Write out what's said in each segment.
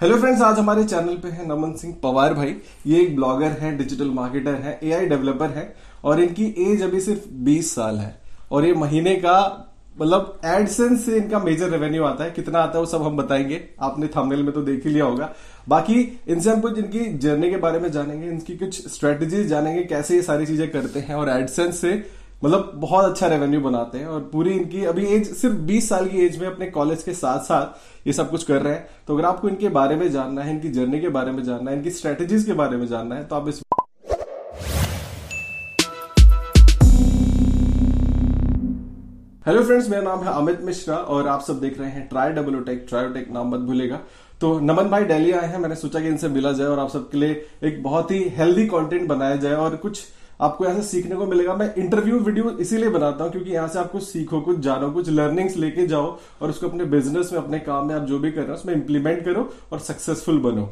Hello friends आज हमारे channel पे है नमन सिंह पवार भाई। ये एक ब्लॉगर हैं डिजिटल मार्केटर हैं एआई डेवलपर हैं और इनकी एज अभी सिर्फ़ 20 साल है। और ये महीने का मतलब एडसेंस से इनका मेजर रेवेन्यू आता है। कितना आता है वो सब हम बताएँगे। आपने थंबनेल में तो देख ही लिया होगा। बाकी इनसे हम कुछ इनकी जर्नी के बारे में जानेंगे, इनकी कुछ स्ट्रेटेजीज जानेंगे, कैसे ये सारी चीज़ें करते हैं और एडसेंस से मतलब बहुत अच्छा रेवेन्यू बनाते हैं और पूरी इनकी, अभी एज सिर्फ़ 20 साल की एज में अपने कॉलेज के साथ साथ ये सब कुछ कर रहे हैं। तो अगर आपको इनके बारे में जानना है, इनकी जर्नी के बारे में जानना है, इनकी स्ट्रेटेजीज के बारे में जानना है तो आप इस हेलो फ्रेंड्स मेरा नाम है अमित मिश्रा और आप सब देख रहे हैं ट्राई डबल टेक ट्रायोटेक नाम मत भूलेगा। तो नमन भाई डेली आए हैं, मैंने सोचा कि इनसे मिला जाए और आप सबके लिए एक बहुत ही हेल्दी कंटेंट बनाया जाए और कुछ आपको यहाँ से सीखने को मिलेगा। मैं इंटरव्यू वीडियो इसीलिए बनाता हूँ क्योंकि यहाँ से आपको सीखो कुछ जानो कुछ लर्निंग्स लेके जाओ और उसको अपने बिज़नेस में अपने काम में आप जो भी कर रहे हो उसमें इंप्लीमेंट करो और सक्सेसफुल बनो।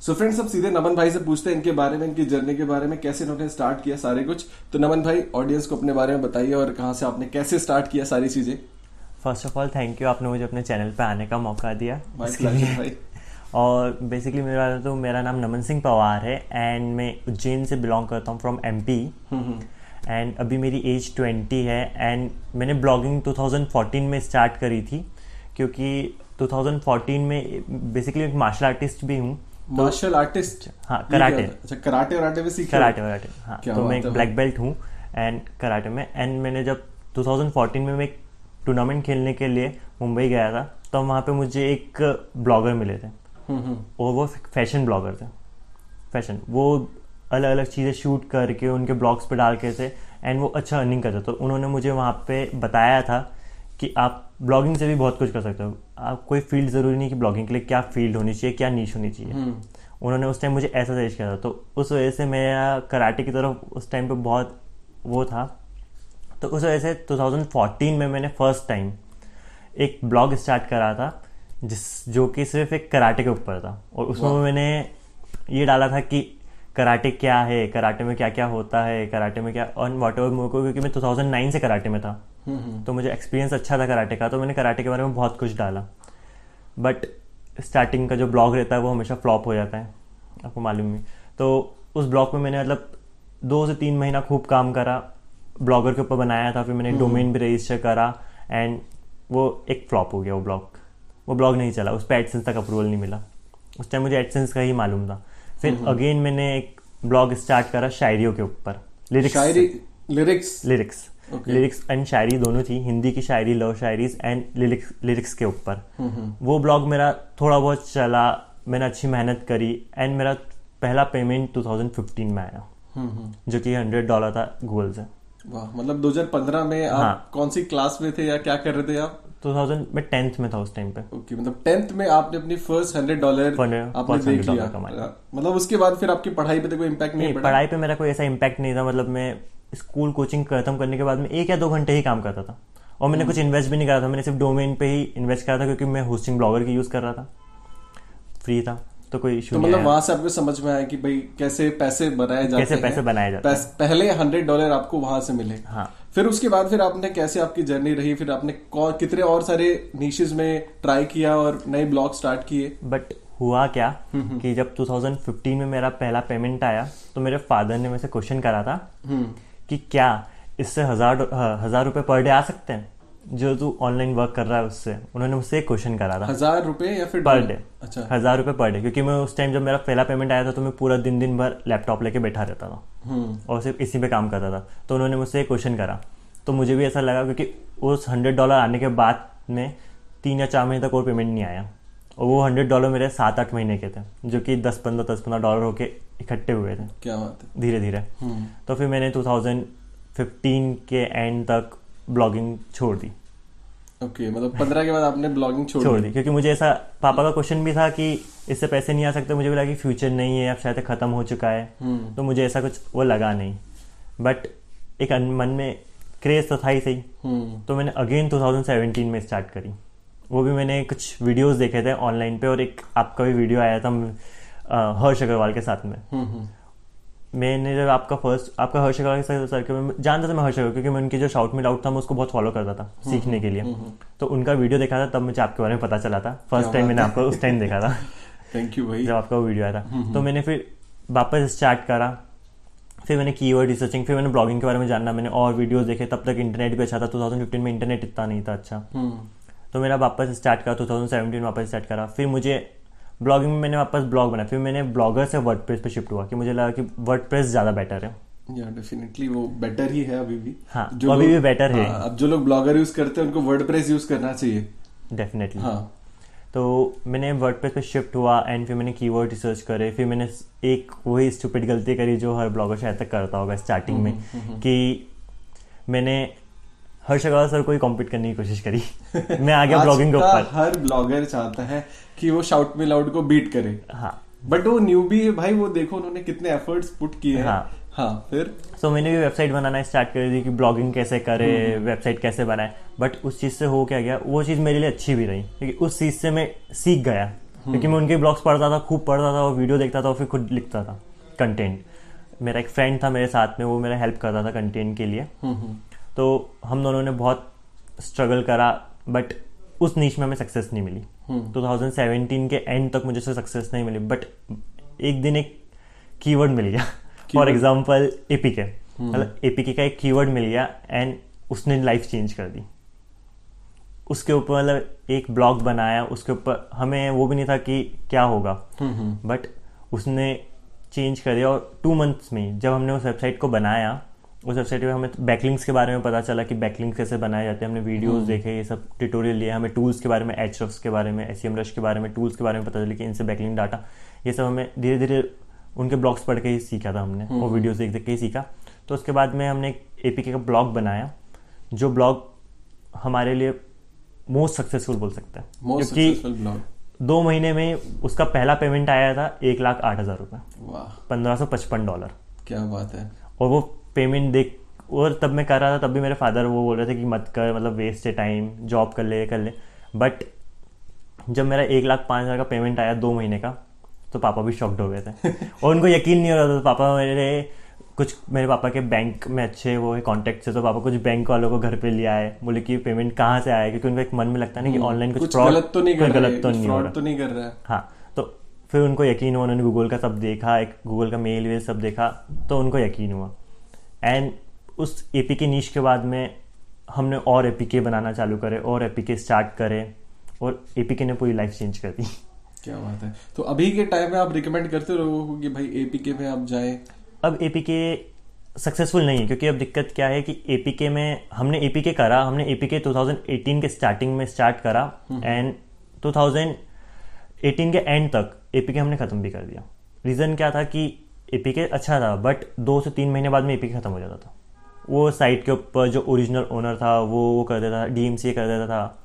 सो so फ्रेंड्स अब सीधे नमन भाई से पूछते हैं इनके बारे में इनकी जर्नी के बारे में कैसे इन्होंने स्टार्ट किया सारे कुछ। तो नमन भाई ऑडियंस को अपने बारे में बताइए और कहाँ से आपने कैसे स्टार्ट किया सारी चीज़ें। First of all thank you आपने मुझे अपने चैनल पे आने का मौका दिया। भाई। और बेसिकली मेरा तो मेरा नाम नमन सिंह पवार है एंड मैं उज्जैन से बिलोंग करता हूँ फ्रॉम एम पी एंड अभी मेरी एज ट्वेंटी है एंड मैंने ब्लॉगिंग 2014 में स्टार्ट करी थी क्योंकि 2014 में बेसिकली एक मार्शल आर्टिस्ट भी हूँ मार्शल आर्टिस्ट हाँ कराटे अच्छा कराटे वराटे में सीखे कराटे वराटे हाँ तो मैं एक ब्लैक बेल्ट हूँ एंड कराटे में एंड मैंने जब 2014 में मैं एक टूर्नामेंट खेलने के लिए मुंबई गया था तो वहाँ पे मुझे एक ब्लॉगर मिले थे। और वो फ़ैशन ब्लॉगर थे। फ़ैशन वो अलग अलग चीज़ें शूट करके उनके ब्लॉग्स पे डाल के थे एंड वो अच्छा अर्निंग करते। तो उन्होंने मुझे वहाँ पे बताया था कि आप ब्लॉगिंग से भी बहुत कुछ कर सकते हो। आप कोई फ़ील्ड ज़रूरी नहीं कि ब्लॉगिंग के लिए क्या फ़ील्ड होनी चाहिए क्या नीच होनी चाहिए। हम्म। उन्होंने उस टाइम मुझे ऐसा सजेस्ट किया था। तो उस वजह से मेरा कराटे की तरफ़ उस टाइम पे बहुत वो था। तो उस वजह से 2014 में मैंने फ़र्स्ट टाइम एक ब्लॉग स्टार्ट करा था। जिस जो कि सिर्फ़ एक कराटे के ऊपर था। और उसमें मैंने ये डाला था कि कराटे क्या है कराटे में क्या क्या होता है कराटे में क्या और वॉट एवर मेरे को क्योंकि मैं 2009 से कराटे में था। हम्म, हम्म। तो मुझे एक्सपीरियंस अच्छा था कराटे का तो मैंने कराटे के बारे में बहुत कुछ डाला। बट स्टार्टिंग का जो ब्लॉग रहता है वो हमेशा फ्लॉप हो जाता है आपको मालूम नहीं तो उस ब्लॉग में मैंने मतलब दो से तीन महीना खूब काम करा ब्लॉगर के ऊपर बनाया था फिर मैंने डोमेन। भी रजिस्टर करा एंड वो एक फ्लॉप हो गया वो ब्लॉग। वो ब्लॉग नहीं चला उस पर एडसेंस तक अप्रूवल नहीं मिला। उस टाइम मुझे एडसेंस का ही मालूम था। फिर अगेन मैंने एक ब्लॉग स्टार्ट करा शायरियों के ऊपर। Lyrics lyrics lyrics lyrics and शायरी दोनों थी। हिंदी की शायरी लव शायरीज एंड लिरिक्स लिरिक्स के ऊपर। वो ब्लॉग मेरा थोड़ा बहुत चला मैंने अच्छी मेहनत करी एंड मेरा पहला पेमेंट 2015 में आया। जो कि हंड्रेड डॉलर था गूगल से। वाह मतलब 2015 में आप हाँ. कौन सी क्लास में थे या क्या कर रहे थे आप? 2000 में टेंथ में था उस टाइम पे। ओके okay, मतलब टेंथ में आपने अपनी फ़र्स्ट हंड्रेड डॉलर आपने देख लिया। मतलब उसके बाद फिर आपकी पढ़ाई पे तो कोई इम्पैक्ट नहीं, नहीं पढ़ाई पे मेरा कोई ऐसा इम्पैक्ट नहीं था मतलब मैं स्कूल कोचिंग खत्म करने के बाद में एक या दो घंटे ही काम करता था। और मैंने हम्म। कुछ इन्वेस्ट भी नहीं करा था मैंने सिर्फ़ डोमेन पे ही इन्वेस्ट करा था क्योंकि मैं होस्टिंग ब्लॉगर की यूज़ कर रहा था। फ्री था तो कोई इशू तो मतलब वहाँ से आपको समझ में आया कि भाई कैसे पैसे बनाए जाते कैसे पैसे बनाए जाते हैं। पहले हंड्रेड डॉलर आपको वहाँ से मिले। हाँ। फिर उसके बाद फिर आपने कैसे आपकी जर्नी रही फिर आपने कितने और सारे नीशेज में ट्राई किया और नए ब्लॉग स्टार्ट किए बट हुआ क्या हम्म, हम्म। कि जब 2015 में मेरा पहला पेमेंट आया तो मेरे फादर ने मेरे से क्वेश्चन करा था हम्म। कि क्या इससे हज़ार हज़ार रुपए पर डे आ सकते हैं जो तू ऑनलाइन वर्क कर रहा है उससे उन्होंने मुझसे एक क्वेश्चन करा था। हज़ार रुपए या फिर पर डे अच्छा। हज़ार रुपए पर डे क्योंकि मैं उस टाइम जब मेरा पहला पेमेंट आया था तो मैं पूरा दिन दिन भर लैपटॉप लेके बैठा रहता था। हम्म। और सिर्फ़ इसी पे काम करता था। तो उन्होंने मुझसे एक क्वेश्चन करा। तो मुझे भी ऐसा लगा क्योंकि उस हंड्रेड डॉलर आने के बाद में तीन या चार महीने तक और पेमेंट नहीं आया। और वो हंड्रेड डॉलर मेरे सात आठ महीने के थे जो कि दस पंद्रह दस पंद्रह डॉलर होके इकट्ठे हुए थे। क्या बात है। धीरे धीरे हम्म। तो फिर मैंने टू थाउज़ेंड फिफ्टीन के एंड तक ब्लॉगिंग छोड़ दी। ओके okay, मतलब पंद्रह के बाद आपने ब्लॉगिंग छोड़, छोड़ दी। क्योंकि मुझे ऐसा पापा का क्वेश्चन भी था कि इससे पैसे नहीं आ सकते मुझे भी लगा कि फ्यूचर नहीं है अब शायद खत्म हो चुका है। हम्म। तो मुझे ऐसा कुछ वो लगा नहीं। बट एक मन में क्रेज तो था ही सही। हम्म। तो मैंने अगेन 2017 में स्टार्ट करी। वो भी मैंने कुछ वीडियोस देखे थे ऑनलाइन पे और एक आपका भी वीडियो आया था हर्ष अग्रवाल के साथ में। हम्म, मैंने जब आपका फ़र्स्ट आपका हर्ष अग्रवाल सर के मैं जानता था मैं हर्ष क्योंकि मैं उनकी जो शाउट में आउट था मैं उसको बहुत फॉलो करता था हम्म, सीखने के लिए। हम्म, हम्म, तो उनका वीडियो देखा था तब मुझे आपके बारे में पता चला था। फ़र्स्ट टाइम मैंने आपको उस टाइम देखा था। थैंक यू भाई। जब आपका वो वीडियो आया था। तो मैंने फिर वापस स्टार्ट करा। फिर मैंने कीवर्ड रिसर्चिंग फिर मैंने ब्लॉगिंग के बारे में जानना। मैंने और वीडियोस देखे तब तक इंटरनेट भी अच्छा था। 2015 में इंटरनेट इतना नहीं था अच्छा। तो मेरा वापस स्टार्ट करा 2017 में वापस स्टार्ट करा। फिर मुझे ब्लॉगिंग में मैंने वापस ब्लॉग बनाया। फिर मैंने ब्लॉगर से वर्ड पे शिफ्ट हुआ कि मुझे लगा कि वर्ड ज़्यादा बेटर है। या डेफिनेटली वो बेटर ही है अभी भी। हाँ जो अभी भी बेटर है। हाँ, अब जो लोग ब्लॉगर यूज़ करते हैं उनको वर्ड यूज़ करना चाहिए। डेफिनेटली हाँ। तो मैंने वर्डप्रेस पे शिफ्ट हुआ एंड फिर मैंने कीवर्ड रिसर्च करे। फिर मैंने एक वही स्टूपिड गलती करी जो हर ब्लॉगर शायद तक करता होगा स्टार्टिंग में हम्म, हम्म, हम्म। कि मैंने हर्ष अग्रवाल सर को कॉम्पीट करने की कोशिश करी। मैं आ गया ब्लॉगिंग के ऊपर। हर ब्लॉगर चाहता है कि वो शाउट में लाउड को बीट करे। हाँ। बट वो न्यू भी है भाई वो देखो उन्होंने कितने एफर्ट्स पुट किए हाँ। हाँ। फिर? सो so, मैंने भी वेबसाइट बनाना स्टार्ट कर दी कि ब्लॉगिंग कैसे करे वेबसाइट कैसे बनाए। बट उस चीज़ से हो क्या गया? वो चीज़ मेरे लिए अच्छी भी रही क्योंकि उस चीज़ से मैं सीख गया। क्योंकि मैं उनके ब्लॉग्स पढ़ता था खूब पढ़ता था और वीडियो देखता था और फिर खुद लिखता था कंटेंट मेरा एक फ्रेंड था मेरे साथ में वो मेरा हेल्प करता था कंटेंट के लिए। तो हम दोनों ने बहुत स्ट्रगल करा बट उस नीच में हमें सक्सेस नहीं मिली। टू थाउज़ेंड सेवेंटीन के एंड तक मुझे सक्सेस नहीं मिली बट एक दिन एक कीवर्ड मिल गया। फॉर एग्ज़ाम्पल एपीके मतलब एपीके का एक कीवर्ड मिल गया एंड उसने लाइफ चेंज कर दी। उसके ऊपर मतलब एक ब्लॉग बनाया उसके ऊपर हमें वो भी नहीं था कि क्या होगा। बट हम्म, हम्म। उसने चेंज कर दिया और टू मंथ्स में जब हमने उस वेबसाइट को बनाया उस वेबसाइट पे हमें बैकलिंग्स के बारे में पता चला कि बैकलिंग्स कैसे बनाए जाते हैं। हमने वीडियोस हम्म। देखे ये सब ट्यूटोरियल लिया हमें टूल्स के बारे में एच के बारे में एस रश के बारे में टूल्स के बारे में पता चला कि इनसे बैकलिंग डाटा ये सब हमें धीरे धीरे उनके ब्लॉग्स पढ़ के ही सीखा था हमने। वो वीडियोस देख देख के ही सीखा। तो उसके बाद में हमने एक एपीके का ब्लॉग बनाया जो ब्लॉग हमारे लिए मोस्ट सक्सेसफुल बोल सकते हैं। क्योंकि दो महीने में उसका पहला पेमेंट आया था एक लाख आठ हज़ार रुपए। पंद्रह सौ पचपन डॉलर क्या बात है। और वो पेमेंट देख और तब मैं कर रहा था तब भी मेरे फादर वो बोल रहे थे कि मत कर मतलब वेस्ट है टाइम जॉब कर ले कर ले। बट जब मेरा एक लाख पाँच हज़ार का पेमेंट आया दो महीने का तो पापा भी शॉक्ड हो गए थे। और उनको यकीन नहीं हो रहा था तो पापा मेरे कुछ मेरे पापा के बैंक में अच्छे वो कॉन्टेक्ट से तो पापा कुछ बैंक वालों को घर पे लिया है बोले कि पेमेंट कहाँ से आया क्योंकि उनको एक मन में लगता है ना कि ऑनलाइन हम्म, कुछ, कुछ गलत तो नहीं कर गलत तो नहीं हो रहा। तो नहीं कर रहा है। हाँ तो फिर उनको यकीन हुआ उन्होंने गूगल का सब देखा एक गूगल का मेल वेल सब देखा तो उनको यकीन हुआ। एंड उस एपी के नीच के बाद में हमने और ए पी एपीके बनाना चालू करे और ए पी एपीके स्टार्ट करे और ए पी एपीके ने पूरी लाइफ चेंज कर दी क्या बात है तो अभी के टाइम में आप रिकमेंड करते हो लोगों को कि भाई एपीके में आप जाए अब एपीके सक्सेसफुल नहीं है क्योंकि अब दिक्कत क्या है कि ए पी एपीके में हमने ए पी एपीके करा हमने एपीके 2018 के टू थाउज़ेंड एटीन के स्टार्टिंग में स्टार्ट करा एंड टू थाउज़ेंड एटीन के एंड तक ए पी एपीके हमने ख़त्म भी कर दिया रीज़न क्या था कि एपीके अच्छा था बट दो से तीन महीने बाद में एपीके ख़त्म हो जाता था। वो साइट के ऊपर जो ओरिजिनल ओनर था वो वो कर देता था डी कर देता था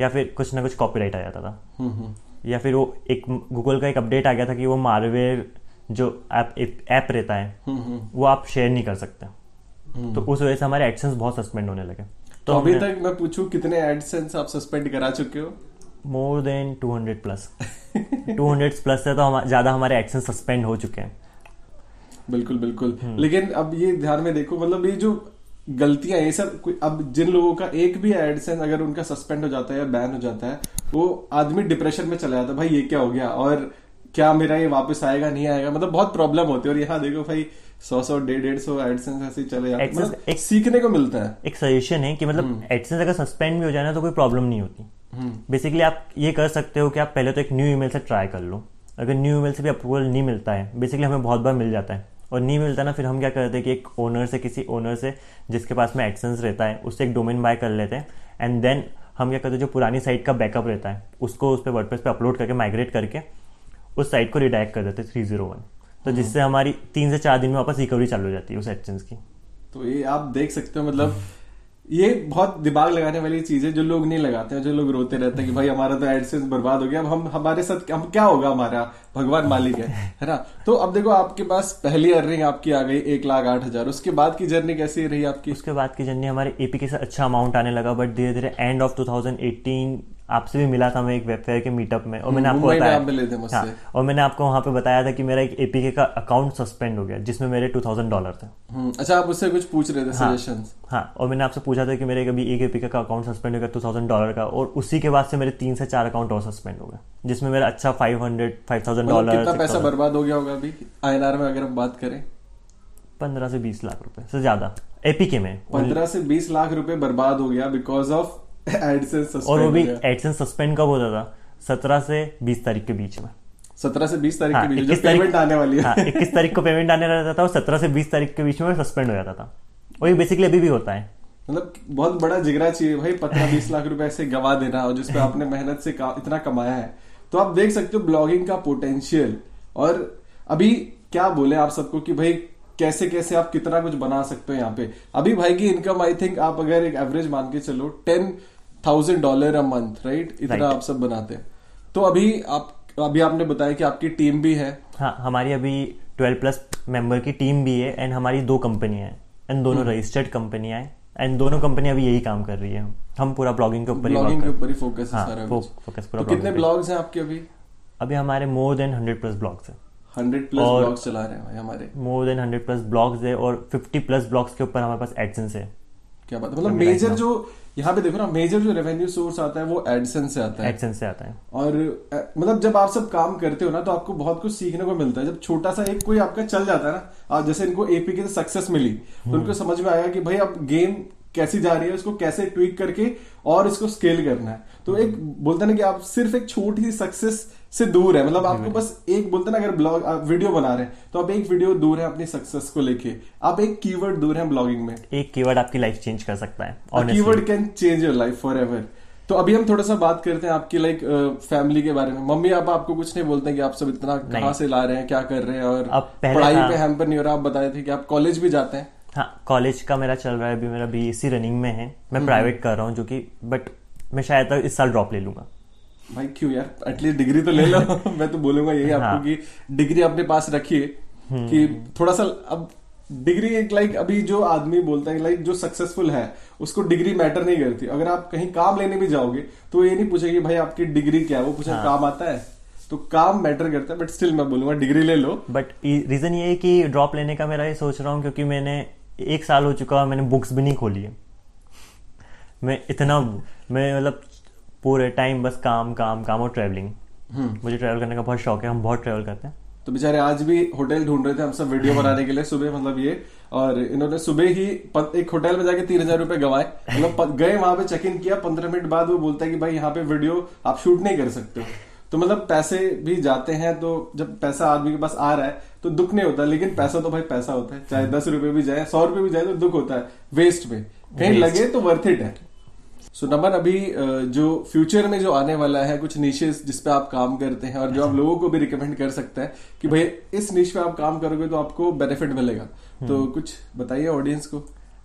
या फिर कुछ ना कुछ कॉपीराइट आ जाता था। या फिर वो एक गूगल का एक अपडेट आ गया था कि वो मारवेयर जो ऐप ऐप रहता है। वो आप शेयर नहीं कर सकते। हम्म। तो उस वजह से हमारे एडसेंस बहुत सस्पेंड होने लगे। तो, तो अभी तक मैं पूछूँ कितने एडसेंस आप सस्पेंड करा चुके हो? मोर देन 200 प्लस 200 प्लस से तो हम, ज़्यादा हमारे एडसेंस सस्पेंड हो चुके हैं। बिल्कुल बिल्कुल। लेकिन अब ये ध्यान में देखो मतलब ये जो गलतियाँ ये सब अब जिन लोगों का एक भी एडसेंस अगर उनका सस्पेंड हो जाता है या बैन हो जाता है वो आदमी डिप्रेशन में चला जाता है भाई ये क्या हो गया? और क्या मेरा ये वापस आएगा नहीं आएगा? मतलब बहुत प्रॉब्लम होती है। और यहाँ देखो भाई सौ सौ डेढ़ डेढ़ सौ एडसेंस ऐसे चले जाते मतलब एक सीखने को मिलता है। एक सजेशन है कि मतलब एडसेंस हम्म। अगर सस्पेंड भी हो जाए ना तो कोई प्रॉब्लम नहीं होती। बेसिकली हम्म। आप ये कर सकते हो कि आप पहले तो एक न्यू ईमेल से ट्राई कर लो। अगर न्यू ईमेल से भी अप्रूवल नहीं मिलता है बेसिकली हमें बहुत बार मिल जाता है। और नहीं मिलता ना फिर हम क्या करते हैं कि एक ओनर से किसी ओनर से जिसके पास में एक्सेंस रहता है उससे एक डोमेन बाय कर लेते हैं। एंड देन हम क्या करते हैं जो पुरानी साइट का बैकअप रहता है उसको उस पर वर्डप्रेस पे अपलोड करके माइग्रेट करके उस साइट को रिडायरेक्ट कर देते हैं थ्री ज़ीरो वन तो जिससे हमारी तीन से चार दिन में वापस रिकवरी चालू हो जाती है उस एक्सेंस की। तो ये आप देख सकते हो मतलब ये बहुत दिमाग लगाने वाली चीज़ है जो लोग नहीं लगाते हैं, जो लोग रोते रहते हैं कि भाई हमारा तो एडसेंस बर्बाद हो गया, अब हम, हमारे साथ हम क्या होगा हमारा? भगवान मालिक है है ना? तो अब देखो आपके पास पहली अर्निंग आपकी आ गई एक लाख आठ हज़ार, उसके बाद की जर्नी कैसी रही आपकी? उसके बाद की जर्नी हमारे एपी के साथ अच्छा अमाउंट आने लगा बट धीरे धीरे एंड ऑफ़ टू आपसे भी मिला था मैं एक वेब फेयर के मीटअप में और मैंने आपको बताया आप मिले थे मुझसे। हाँ, और मैंने आपको वहाँ पे बताया था कि मेरा एक एपीके का अकाउंट सस्पेंड हो गया जिसमें मेरे टू थाउज़ेंड डॉलर थे। हम्म, अच्छा आप उससे कुछ पूछ रहे थे सजेशन हाँ और मैंने आपसे पूछा था कि मेरे कभी एक एपीके का अकाउंट सस्पेंड हो गया टू थाउज़ेंड डॉलर का और उसी के बाद से मेरे तीन से चार अकाउंट और सस्पेंड हो गए जिसमें मेरा अच्छा फाइव हंड्रेड फाइव थाउज़ेंड कितना डॉलर पैसा बर्बाद हो गया होगा अभी? आईएनआर में अगर हम बात करें। पंद्रह से बीस लाख रुपए से ज़्यादा। एपीके में। पंद्रह से बीस लाख रुपए बर्बाद हो गया बिकॉज़ ऑफ़ और वो भी एडसेंस सस्पेंड कब होता था? सत्रह से बीस तारीख के बीच में। सत्रह से बीस तारीख हाँ, के बीच जो पेमेंट आने वाली है। हाँ इक्कीस तारीख को पेमेंट आने रहता था और सत्रह से बीस तारीख के बीच में सस्पेंड हो जाता था। और ये बेसिकली अभी भी होता है। मतलब बहुत बड़ा जिगरा चाहिए भाई पंद्रह बीस लाख रुपए ऐसे गवा देना और जिसपे आपने मेहनत से इतना कमाया है। तो आप देख सकते हो ब्लॉगिंग का पोटेंशियल और अभी क्या बोले आप सबको कि भाई कैसे कैसे आप कितना कुछ बना सकते हो यहाँ पे? अभी भाई की इनकम आई थिंक आप अगर एक एवरेज मान के चलो ten thousand dollar a month right इतना Right. आप सब बनाते हैं। तो अभी आप अभी आपने बताया कि आपकी टीम भी है। हाँ हमारी अभी ट्वेल्व प्लस मेंबर की टीम भी है एंड हमारी दो कंपनियाँ हैं। एंड दोनों रजिस्टर्ड कंपनियाँ हैं। एंड दोनों कंपनियाँ अभी यही काम कर रही है। हम पूरा ब्लॉगिंग के ऊपर ब्लॉगिंग के ऊपर ही फोकस है हाँ, सारा फो- कुछ। पूरा तो कितने ब्लॉग्स हैं आपके अभी? अभी हमारे more than hundred plus blogs है। हंड्रेड प्लस ब्लॉग्स चला रहे हैं हमारे। More than hundred plus blogs है और फिफ्टी प्लस ब्लॉग्स के ऊपर हमारे पास एडसेंस है। क्या बात मतलब मेजर जो यहाँ पे देखो ना मेजर जो रेवेन्यू सोर्स आता है वो एडसेंस से आता है। एडसेंस से आता है। और मतलब जब आप सब काम करते हो ना तो आपको बहुत कुछ सीखने को मिलता है। जब छोटा सा एक कोई आपका चल जाता है ना आप जैसे इनको एपी की सक्सेस मिली तो उनको समझ में आया कि भाई अब गेम कैसी जा रही है उसको कैसे ट्वीक करके और इसको स्केल करना है। तो एक बोलते ना कि आप सिर्फ़ एक छोटी सी सक्सेस से दूर है। मतलब आपको बस एक बोलते हैं ना अगर ब्लॉग आप वीडियो बना रहे हैं तो आप एक वीडियो दूर है अपनी सक्सेस को लेके। आप एक कीवर्ड दूर है ब्लॉगिंग में। एक कीवर्ड आपकी लाइफ चेंज कर सकता है honestly. Keyword can change your life forever तो अभी हम थोड़ा सा बात करते हैं आपकी लाइक फैमिली के बारे में। मम्मी आप आपको कुछ नहीं बोलते कि आप सब इतना कहाँ से ला रहे हैं क्या कर रहे हैं और पढ़ाई पे हैम्पर नहीं हो रहा। आप बताए थे कि आप कॉलेज भी जाते हैं। हाँ कॉलेज का मेरा चल रहा है अभी मेरा बीएससी रनिंग में है। हम्म। मैं प्राइवेट कर रहा हूँ जो कि बट मैं शायद इस साल ड्रॉप ले लूँगा। भाई क्यों यार? एटलीस्ट डिग्री तो ले लो। मैं तो बोलूँगा यही आपको हाँ। कि डिग्री अपने पास रखिए कि थोड़ा सा अब डिग्री एक लाइक अभी जो आदमी बोलता है लाइक जो सक्सेसफुल है उसको डिग्री मैटर नहीं करती। अगर आप कहीं काम लेने भी जाओगे तो ये नहीं पूछेगी भाई आपकी डिग्री क्या है? वो पूछे काम आता है? तो काम मैटर करता है बट स्टिल मैं बोलूँगा डिग्री ले लो। बट रीजन ये है कि ड्रॉप लेने का मेरा ये सोच रहा हूँ क्योंकि मैंने एक साल हो चुका मैंने बुक्स भी नहीं खोली है। मैं इतना मैं मतलब पूरे टाइम बस काम काम काम और ट्रैवलिंग मुझे ट्रैवल करने का बहुत शौक है हम बहुत ट्रैवल करते हैं. तो बेचारे आज भी होटल ढूंढ रहे थे हम सब वीडियो बनाने के लिए सुबह मतलब ये और इन्होंने सुबह ही एक होटल में जाके तीन हज़ार रुपए गवाए. मतलब गए वहाँ पे चेक इन किया पंद्रह मिनट बाद वो बोलता है कि भाई यहाँ पे वीडियो आप शूट नहीं कर सकते तो मतलब पैसे भी जाते हैं तो जब पैसा आदमी के पास आ रहा है तो दुख नहीं होता लेकिन पैसा तो भाई पैसा होता है. चाहे दस रुपए भी जाए सौ रुपए भी जाए तो दुख होता है वेस्ट में. कहीं लगे तो वर्थ इट है. सो so, नमन अभी जो फ्यूचर में जो आने वाला है कुछ निशेस जिसपे आप काम करते हैं और जो आप लोगों को भी रिकमेंड कर सकते हैं कि भाई इस निश पे आप काम करोगे तो आपको बेनिफिट मिलेगा। तो कुछ बताइए ऑडियंस को।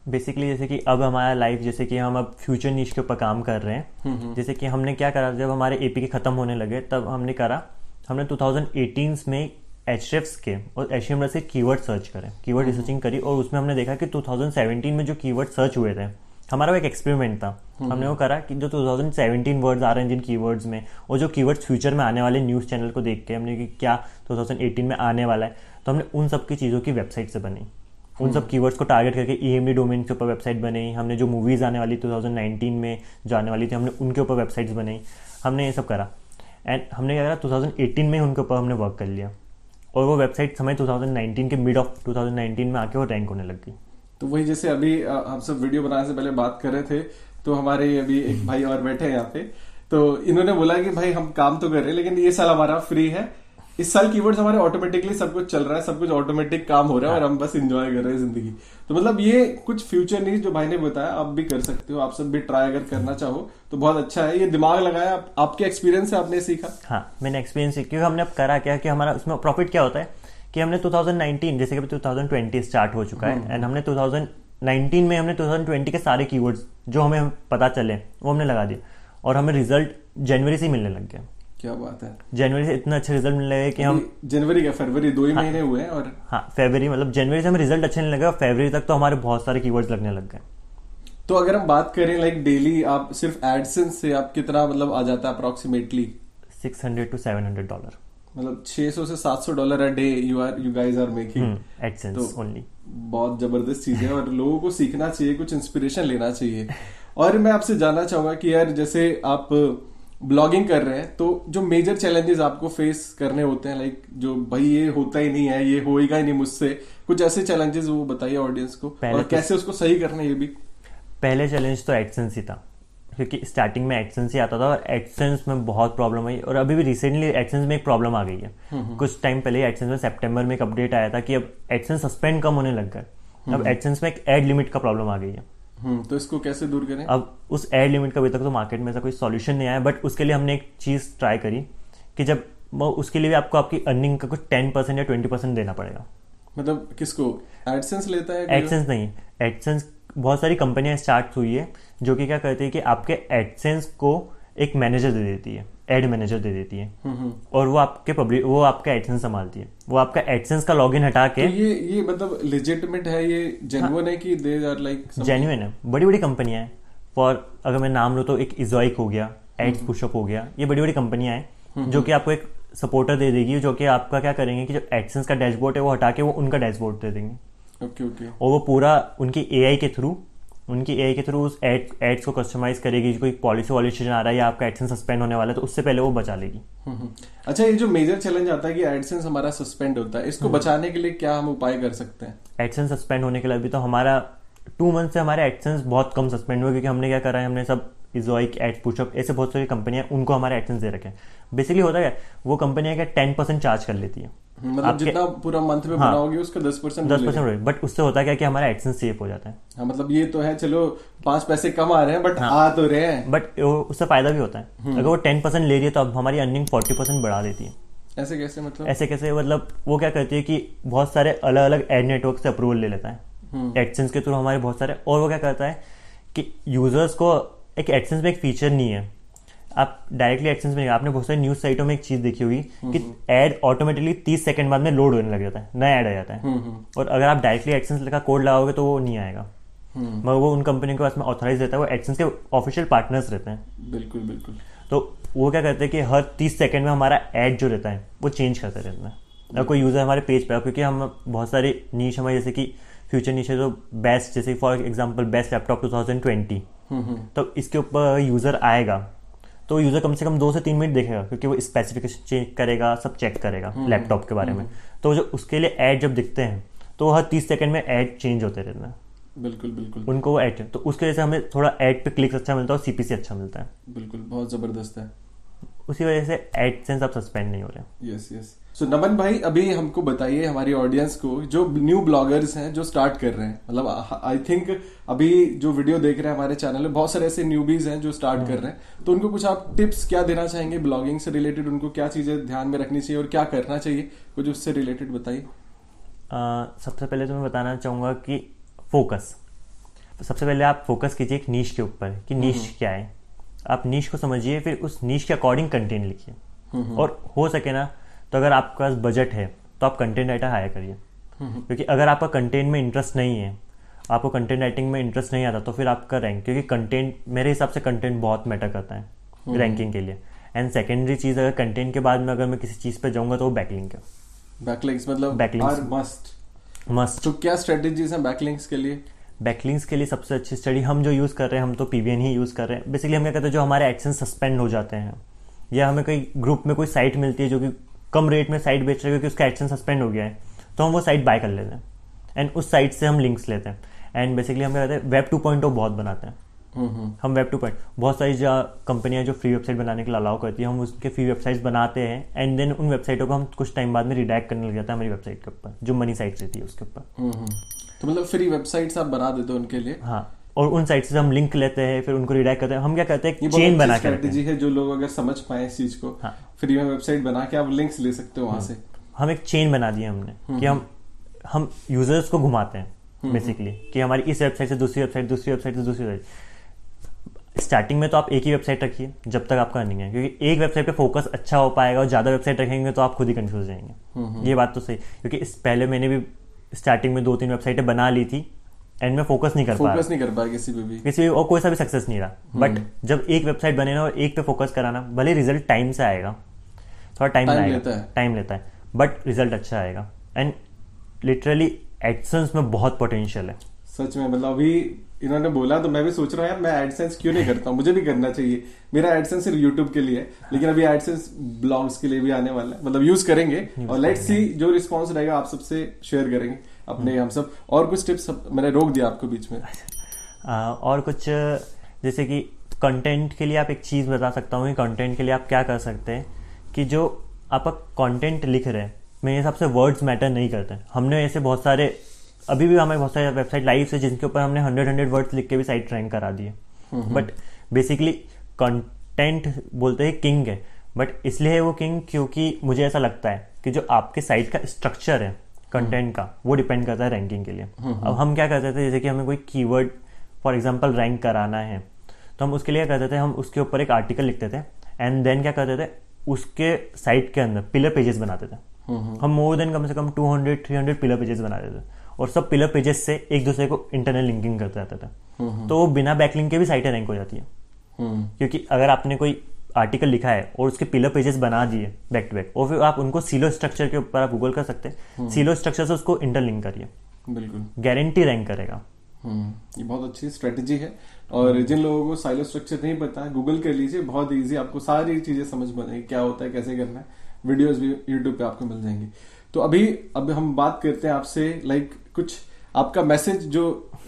बेसिकली जैसे कि अब हमारा लाइफ जैसे कि हम अब फ्यूचर नीच के ऊपर काम कर रहे हैं जैसे कि हमने क्या करा जब हमारे एपी के खत्म होने लगे तब हमने करा हमने 2018 में एच के और एच से कीवर्ड सर्च करें कीवर्ड रिसर्चिंग करी और उसमें हमने देखा कि 2017 में जो कीवर्ड सर्च हुए थे हमारा वो एक एक्सपेरिमेंट था। हमने वो करा कि जो 2017 वर्ड्स आ रहे हैं जिन कीवर्ड्स में और जो कीवर्ड्स फ्यूचर में आने वाले न्यूज़ चैनल को देख के हमने कि क्या 2018 में आने वाला है तो हमने उन सब की चीज़ों की वेबसाइट से बनी। उन सब कीवर्ड्स को टारगेट करके ई एम डी डोमेन के ऊपर वेबसाइट बनाई हमने जो मूवीज़ आने वाली 2019 में जो आने वाली थी हमने उनके ऊपर वेबसाइट्स बनाई हमने ये सब करा। एंड हमने क्या करा 2018 में उनके ऊपर हमने वर्क कर लिया। और वो वेबसाइट हमें 2019 के मिड ऑफ़ 2019 में आके वो रैंक होने लग गई। तो वही जैसे अभी हम सब वीडियो बनाने से पहले बात कर रहे थे तो हमारे अभी एक भाई और बैठे हैं यहाँ पे। तो इन्होंने बोला कि भाई हम काम तो कर रहे हैं लेकिन ये साल हमारा फ्री है। इस साल कीवर्ड्स हमारे ऑटोमेटिकली सब कुछ चल रहा है सब कुछ ऑटोमेटिक काम हो रहा है और हम बस इंजॉय कर रहे हैं ज़िंदगी। तो मतलब ये कुछ फ्यूचर न्यूज़ जो भाई ने बताया आप भी कर सकते हो आप सब भी ट्राई अगर करना चाहो तो बहुत अच्छा है। ये दिमाग लगाया आप, आपके एक्सपीरियंस से आपने सीखा। हाँ मैंने एक्सपीरियंस क्योंकि हमने अब करा क्या कि हमारा उसमें प्रॉफिट क्या होता है? कि हमने 2019 जैसे कि अभी 2020 स्टार्ट हो चुका है एंड हमने 2019 में हमने 2020 के सारे कीवर्ड्स जो हमें पता चले वो हमने लगा दिए और हमें रिज़ल्ट जनवरी से मिलने लग गया। क्या बात है। जनवरी से इतना अच्छे रिज़ल्ट मिलने लगे कि हम जनवरी का फरवरी दो ही महीने हुए हैं और हाँ फरवरी मतलब जनवरी से हमें रिज़ल्ट अच्छे नहीं लगे और फरवरी तक तो हमारे बहुत सारे कीवर्ड्स लगने लग गए। तो अगर हम बात करें लाइक डेली आप सिर्फ़ एडसेंस से आप कितना मतलब आ जाता है approximately six hundred to seven hundred dollar मतलब 600 से 700 dollar a day you are you guys are making AdSense only बहुत ज़बरदस्त चीज़ है और लोगों को सीखना चाहिए कुछ इंस्पिरेशन लेना चाहिए। और मैं आपसे जानना चाहूँगा कि यार जैसे आप ब्लॉगिंग कर रहे हैं तो जो मेजर चैलेंजेस आपको फेस करने होते हैं लाइक जो भाई ये होता ही नहीं है ये होएगा ही नहीं मुझसे कुछ ऐसे चैलेंजेस वो बताइए ऑडियंस को और तो कैसे उसको सही करना ये भी। पहले चैलेंज तो एडसेंस ही था। क्योंकि स्टार्टिंग में एडसेंस ही आता था और एडसेंस में बहुत प्रॉब्लम आई और अभी भी रिसेंटली एडसेंस में एक प्रॉब्लम आ गई है। हम्म, हम्म। कुछ टाइम पहले एडसेंस में सितंबर में एक अपडेट आया था कि अब एडसेंस सस्पेंड कम होने लग गए अब एडसेंस हम्म। में एक एड लिमिट का प्रॉब्लम आ गई है। तो इसको कैसे दूर करें? अब उस एड लिमिट का अभी तक तो मार्केट में ऐसा कोई सॉल्यूशन नहीं आया बट उसके लिए हमने एक चीज़ ट्राई करी कि जब उसके लिए भी आपको आपकी अर्निंग का कुछ टेन परसेंट या ट्वेंटी परसेंट देना पड़ेगा। मतलब किसको? एडसेंस लेता है एडसेंस नहीं एडसेंस बहुत सारी कंपनियाँ स्टार्ट हुई है जो कि क्या करती है कि आपके एडसेंस को एक मैनेजर दे देती है एड मैनेजर दे देती है। हम्म, हम्म। और वो आपके पब्लिक वो आपका एडसेंस संभालती है। वो आपका एडसेंस का लॉगिन हटा के तो ये ये मतलब लेजिटिमेट है ये जेन्युइन हाँ, है कि दे आर लाइक जेन्युइन है। बड़ी बड़ी कंपनियाँ हैं। फॉर अगर मैं नाम लूँ तो एक इजोइक हो गया एड्स पुशअप हो गया। ये बड़ी बड़ी कंपनियाँ हैं हम्म, जो कि आपको एक सपोर्टर दे देगी जो कि आपका क्या करेंगे कि जो एडसेंस का डैशबोर्ड है वो हटा के वो उनका डैशबोर्ड दे देंगे। Okay okay. और वो पूरा उनकी एआई के थ्रू उनकी ए के थ्रू उस एड एड्स को कस्टमाइज करेगी कोई पॉलिसी वॉलिसी आ रहा है या आपका एडसेंस सस्पेंड होने वाला है तो उससे पहले वो बचा लेगी। हम्म, हम्म। अच्छा ये जो मेजर चैलेंज आता है कि एडसेंस हमारा सस्पेंड होता है इसको हम्म। बचाने के लिए क्या हम उपाय कर सकते हैं? एडसेंस सस्पेंड होने के लिए अभी तो हमारा टू मंथ से हमारे एडसेंस बहुत कम सस्पेंड हुए क्योंकि हमने क्या करा है हमने सब इजोइक एड पुशअप ऐसे बहुत सारी कंपनियाँ उनको हमारे एडसेंस दे रखे हैं। बेसिकली होता है वो कंपनियाँ क्या टेन परसेंट चार्ज कर लेती है। मतलब जितना पूरा मंथ में हाँ, बनाओगे उसका दस परसेंट दस परसेंट बट उससे होता है क्या कि हमारा एडसेंस सेफ़ हो जाता है। हाँ मतलब ये तो है चलो पाँच पैसे कम आ रहे हैं बट हाँ, आ तो रहे हैं। बट उससे फ़ायदा भी होता है। हम्म। अगर वो टेन परसेंट ले रही है तो अब हमारी अर्निंग फोर्टी परसेंट बढ़ा देती है। ऐसे कैसे मतलब? ऐसे कैसे मतलब वो क्या करती है कि बहुत सारे अलग अलग एड नेटवर्क से अप्रूवल ले लेता है। एडसेंस हम्म। के थ्रू हमारे बहुत सारे और वो क्या करता है कि यूज़र्स को एक एडसेंस में एक फीचर नहीं है। आप डायरेक्टली एक्सेंस में आपने बहुत सारी न्यूज़ साइटों में एक चीज़ देखी होगी कि एड ऑटोमेटिकली तीस सेकंड बाद में लोड होने लग जाता है नया एड आ जाता है। हम्म, हम्म। और अगर आप डायरेक्टली एक्सेंस का कोड लगाओगे तो वो नहीं आएगा। हम्म। मगर वो उन कंपनी के पास में ऑथोराइज रहता है वो एक्सेंस के ऑफिशियल पार्टनर्स रहते हैं। बिल्कुल बिल्कुल। तो वो क्या करते हैं कि हर तीस सेकंड में हमारा एड जो रहता है वो चेंज करते रहता है। अगर कोई यूज़र हमारे पेज पे क्योंकि हम बहुत सारी नीच हमारे जैसे कि फ्यूचर नीच है जो बेस्ट जैसे for example best laptop two thousand twenty तो इसके ऊपर यूज़र आएगा तो यूज़र कम से कम दो से तीन मिनट देखेगा क्योंकि वो स्पेसिफिकेशन चेक करेगा सब चेक करेगा लैपटॉप हम्म, के बारे में। हम्म। तो जो उसके लिए एड जब दिखते हैं तो हर तीस सेकंड में एड चेंज होते रहते हैं। बिल्कुल बिल्कुल। उनको वो ऐड तो उसके वजह से हमें थोड़ा एड पे क्लिक अच्छा मिलता है और सीपीसी अच्छा मिलता है। बिल्कुल बहुत ज़बरदस्त है। उसी वजह से एड सेंस अब सस्पेंड नहीं हो रहे। Yes yes so so, Naman भाई अभी हमको बताइए हमारी ऑडियंस को जो न्यू ब्लॉगर्स हैं जो स्टार्ट कर रहे हैं मतलब आई थिंक अभी जो वीडियो देख रहे हैं हमारे चैनल में बहुत सारे ऐसे न्यूबीज हैं जो स्टार्ट कर रहे हैं तो उनको कुछ आप टिप्स क्या देना चाहेंगे ब्लॉगिंग से रिलेटेड उनको क्या चीज़ें ध्यान में रखनी चाहिए और क्या करना चाहिए कुछ उससे रिलेटेड बताइए सबसे पहले तो मैं बताना चाहूँगा कि फोकस सबसे पहले आप फोकस कीजिए एक नीच के ऊपर कि नीच हम्म। क्या है। आप नीच को समझिए फिर उस नीच के अकॉर्डिंग कंटेंट लिखिए। और हो सके ना तो अगर आपके पास बजट है तो आप कंटेंट राइटर हायर करिए। क्योंकि अगर आपका कंटेंट में इंटरेस्ट नहीं है आपको कंटेंट राइटिंग में इंटरेस्ट नहीं आता तो फिर आपका रैंक क्योंकि कंटेंट मेरे हिसाब से कंटेंट बहुत मैटर करता है रैंकिंग के लिए। एंड सेकेंडरी चीज़ अगर कंटेंट के बाद में अगर मैं किसी चीज़ पे जाऊँगा तो वो बैकलिंक है। बैकलिंक्स मतलब बैकलिंक्स मस्ट मस्ट तो क्या स्ट्रेटेजीज हैं बैकलिंक्स के लिए? बैकलिंक्स के लिए सबसे अच्छी स्टडी हम जो यूज़ कर रहे हैं हम तो पीवीएन ही यूज़ कर रहे हैं। बेसिकली हम क्या कहते हैं जो हमारे एक्शन सस्पेंड हो जाते हैं या हमें कोई ग्रुप में कोई साइट मिलती है जो कि कम रेट में साइट बेच रहे हैं क्योंकि उसका एक्शन सस्पेंड हो गया है तो हम वो साइट बाय कर लेते हैं। एंड उस साइट से हम लिंक्स लेते हैं। एंड बेसिकली हम क्या कहते हैं वेब टू पॉइंट बहुत बनाते हैं। हम्म, हम्म। हम वेब टू पॉइंट बहुत सारी जो कंपनियाँ जो फ्री वेबसाइट बनाने के लिए अलाउ करती है। हम उसके फ्री वेबसाइट्स बनाते हैं। एंड देन उन वेबसाइटों को हम कुछ टाइम बाद में रिडाक्ट करने लग जाता है हमारी वेबसाइट के ऊपर जो मनी साइट रहती है उसके ऊपर। हम्म, तो मतलब फ्री वेबसाइट्स आप बना देते हो उनके लिए? हाँ। और उन साइट से हम लिंक लेते हैं फिर उनको रिडाक्ट करते हैं। हम क्या करते हैं चेन बना के स्ट्रेटेजी है। जो लोग अगर समझ पाए इस चीज़ को हाँ. फ्री में वेबसाइट बना के आप लिंक्स ले सकते हो वहाँ से। हम एक चेन बना दिया हमने कि हम हम यूज़र्स को घुमाते हैं बेसिकली कि हमारी इस वेबसाइट से दूसरी वेबसाइट दूसरी वेबसाइट से दूसरी वेबसाइट स्टार्टिंग में तो आप एक ही वेबसाइट रखिए जब तक आपका अर्निंग है क्योंकि एक वेबसाइट पे फोकस अच्छा हो पाएगा और ज़्यादा वेबसाइट रखेंगे तो आप खुद ही कंफ्यूज जाएँगे। ये बात तो सही क्योंकि इस पहले मैंने भी स्टार्टिंग में दो तीन वेबसाइटें बना ली थी एंड में फोकस नहीं कर पा फोकस नहीं कर पाया किसी पे भी। किसी और कोई सा भी सक्सेस नहीं रहा। बट जब एक वेबसाइट बने ना और एक पे फोकस कराना भले रिज़ल्ट टाइम से आएगा थोड़ा टाइम लगेगा लेता है। टाइम लेता है बट रिज़ल्ट अच्छा आएगा। एंड लिटरली एडसेंस में बहुत पोटेंशियल है। सच में मतलब अभी इन्होंने बोला तो मैं भी सोच रहा हूँ यार मैं एडसेंस क्यों नहीं करता मुझे भी करना चाहिए। मेरा एडसेंस सिर्फ़ यूट्यूब के लिए है लेकिन अभी एडसेंस ब्लॉग्स के लिए भी आने वाला है। मतलब यूज़ करेंगे और लेट्स सी जो रिस्पॉन्स रहेगा आप सबसे शेयर करेंगे अपने हम सब। और कुछ टिप्स मैंने रोक दिया आपको बीच में। आ, और कुछ जैसे कि कंटेंट के लिए आप एक चीज़ बता सकता हूँ कि कंटेंट के लिए आप क्या कर सकते हैं कि जो आप कंटेंट लिख रहे हैं मेरे हिसाब से वर्ड्स मैटर नहीं करते। हमने ऐसे बहुत सारे अभी भी हमें बहुत सारे वेबसाइट लाइव है जिनके ऊपर हमने हंड्रेड हंड्रेड वर्ड्स लिख के भी साइट रैंक करा दिए। बट बेसिकली कंटेंट बोलते हैं किंग है। बट इसलिए है वो किंग क्योंकि मुझे ऐसा लगता है कि जो आपके साइट का स्ट्रक्चर है कंटेंट का वो डिपेंड करता है रैंकिंग के लिए। अब हम क्या करते थे जैसे कि हमें कोई कीवर्ड फॉर एग्जांपल रैंक कराना है तो हम उसके लिए करते थे हम उसके ऊपर एक आर्टिकल लिखते थे एंड देन क्या करते थे उसके साइट के अंदर पिलर पेजेस बनाते थे। हम मोर देन कम से कम 200 300 पिलर पेजेस बनाते थे। और सब पिलर पेजेस से एक दूसरे को इंटरनल लिंकिंग करता रहते थे। तो वो बिना बैकलिंक के भी साइटें रैंक हो जाती है। हम्म। क्योंकि अगर आपने कोई आर्टिकल लिखा है और उसके पिलर पेजेस बना दिए बैक टू बैक और फिर आप उनको सीलो स्ट्रक्चर के ऊपर आप गूगल कर सकते हैं। सीलो स्ट्रक्चर से उसको इंटरलिंक करिए। बिल्कुल। गारंटी रैंक करेगा। हम्म, ये बहुत अच्छी स्ट्रेटजी है। और जिन लोगों को साइलो स्ट्रक्चर नहीं पता है गूगल कर लीजिए बहुत इजी आपको सारी चीज़ें समझ में आएगी क्या होता है कैसे करना है। वीडियोस भी यूट्यूब पे आपको मिल जाएँगी। तो अभी अब हम बात करते हैं आपसे लाइक कुछ आपका मैसेज जो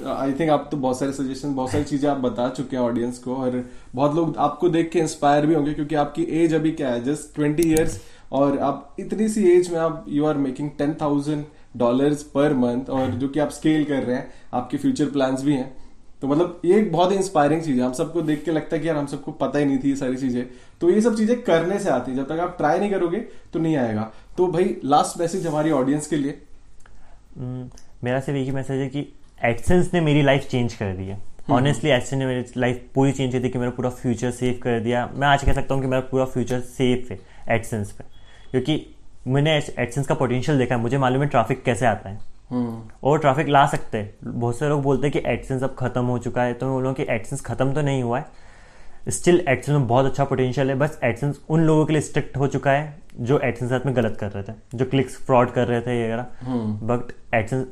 आई थिंक आप तो बहुत सारे सजेशन बहुत सारी चीज़ें आप बता चुके हैं ऑडियंस को और बहुत लोग आपको देख के इंस्पायर भी होंगे क्योंकि आपकी एज अभी क्या है जस्ट ट्वेंटी ईयर्स और आप इतनी सी एज में आप you are making ten thousand dollar per month और जो कि आप स्केल कर रहे हैं आपके फ्यूचर प्लान्स भी हैं। तो मतलब ये एक बहुत ही इंस्पायरिंग चीज़ है। हम सबको देख के लगता है कि यार हम सबको पता ही नहीं थी ये सारी चीज़ें। तो ये सब चीज़ें करने से आती है। जब तक आप ट्राई नहीं करोगे तो नहीं आएगा। तो भाई लास्ट मैसेज हमारी ऑडियंस के लिए। हम्म, मेरा सिर्फ़ एक ही मैसेज है कि एडसेंस ने मेरी लाइफ चेंज कर दी है। ऑनेस्टली एडसेंस ने मेरी लाइफ पूरी चेंज कर दी कि मेरा पूरा फ्यूचर सेव कर दिया। मैं आज कह सकता हूँ कि मेरा पूरा फ्यूचर सेफ़ है एडसेंस पे। क्योंकि मैंने एडसेंस का पोटेंशियल देखा है। मुझे मालूम है ट्रैफ़िक कैसे आता है। हम्म। और ट्रैफ़िक ला सकते हैं। बहुत से लोग बोलते हैं कि एडसेंस अब खत्म हो चुका है। तो मैं बोलूँ कि एडसेंस खत्म तो नहीं हुआ है। स्टिल एडसेंस में बहुत अच्छा पोटेंशियल है। बस एडसेंस उन लोगों के लिए स्ट्रिक्ट हो चुका है जो एडसेंस साथ में गलत कर रहे थे। जो क्लिक्स फ्रॉड कर रहे थे ये वगैरह। बट एडसेंस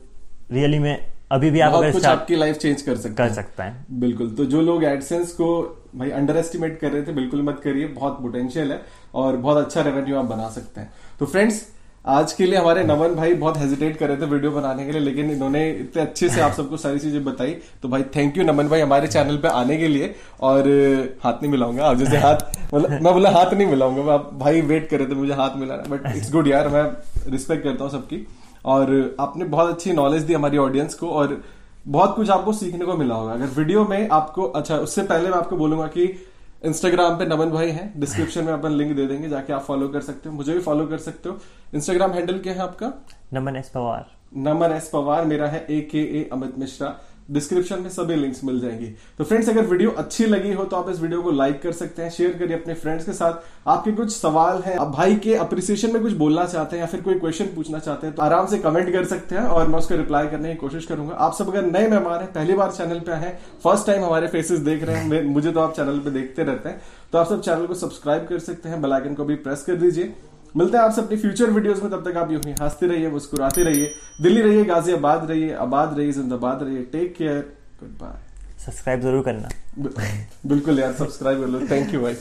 रियली में अभी भी आप अगर कुछ आपकी लाइफ चेंज कर सकता कर है। सकता है। बिल्कुल तो जो लोग एडसेंस को भाई अंडर एस्टिमेट कर रहे थे बिल्कुल मत करिए बहुत पोटेंशियल है और बहुत अच्छा रेवेन्यू आप बना सकते हैं। तो फ्रेंड्स आज के लिए हमारे नमन भाई बहुत हेजिटेट कर रहे थे वीडियो बनाने के लिए लेकिन इन्होंने इतने अच्छे से आप सबको सारी चीज़ें बताई। तो भाई थैंक यू नमन भाई हमारे चैनल पे आने के लिए और हाथ नहीं मिलाऊँगा आप जैसे हाथ मतलब मैं बोला हाथ नहीं मिलाऊँगा भाई वेट कर रहे थे मुझे हाथ मिलाना बट इट्स गुड यार मैं रिस्पेक्ट करता हूँ सबकी। और आपने बहुत अच्छी नॉलेज दी हमारी ऑडियंस को और बहुत कुछ आपको सीखने को मिला होगा। अगर वीडियो में आपको अच्छा उससे पहले मैं आपको बोलूँगा कि इंस्टाग्राम पे नमन भाई हैं। डिस्क्रिप्शन में अपन लिंक दे देंगे जाके आप फॉलो कर सकते हो। मुझे भी फॉलो कर सकते हो। इंस्टाग्राम हैंडल क्या है आपका? नमन एस पवार। नमन एस पवार मेरा है ए के ए अमित मिश्रा। डिस्क्रिप्शन में सभी लिंक्स मिल जाएँगी। तो फ्रेंड्स अगर वीडियो अच्छी लगी हो तो आप इस वीडियो को लाइक कर सकते हैं शेयर करिए अपने फ्रेंड्स के साथ। आपके कुछ सवाल हैं, आप भाई के अप्रिसिएशन में कुछ बोलना चाहते हैं या फिर कोई क्वेश्चन पूछना चाहते हैं तो आराम से कमेंट कर सकते हैं और मैं उसका रिप्लाई करने की कोशिश करूँगा। आप सब अगर नए मेहमान हैं, पहली बार चैनल पे आए फ़र्स्ट टाइम हमारे फेसेस देख रहे हैं मुझे तो आप चैनल पे देखते रहते हैं। तो आप सब चैनल को सब्सक्राइब कर सकते हैं बेलाइकन को भी प्रेस कर दीजिए। मिलते हैं आपसे अपनी फ्यूचर वीडियोस में तब तक आप यूँ ही हँसते रहिए मुस्कुराते रहिए। दिल्ली रहिए गाजियाबाद रहिए आबाद रहिए जिंदाबाद रहिए। Take care good bye subscribe ज़रूर करना। बिल्कुल यार सब्सक्राइब कर लो। थैंक यू भाई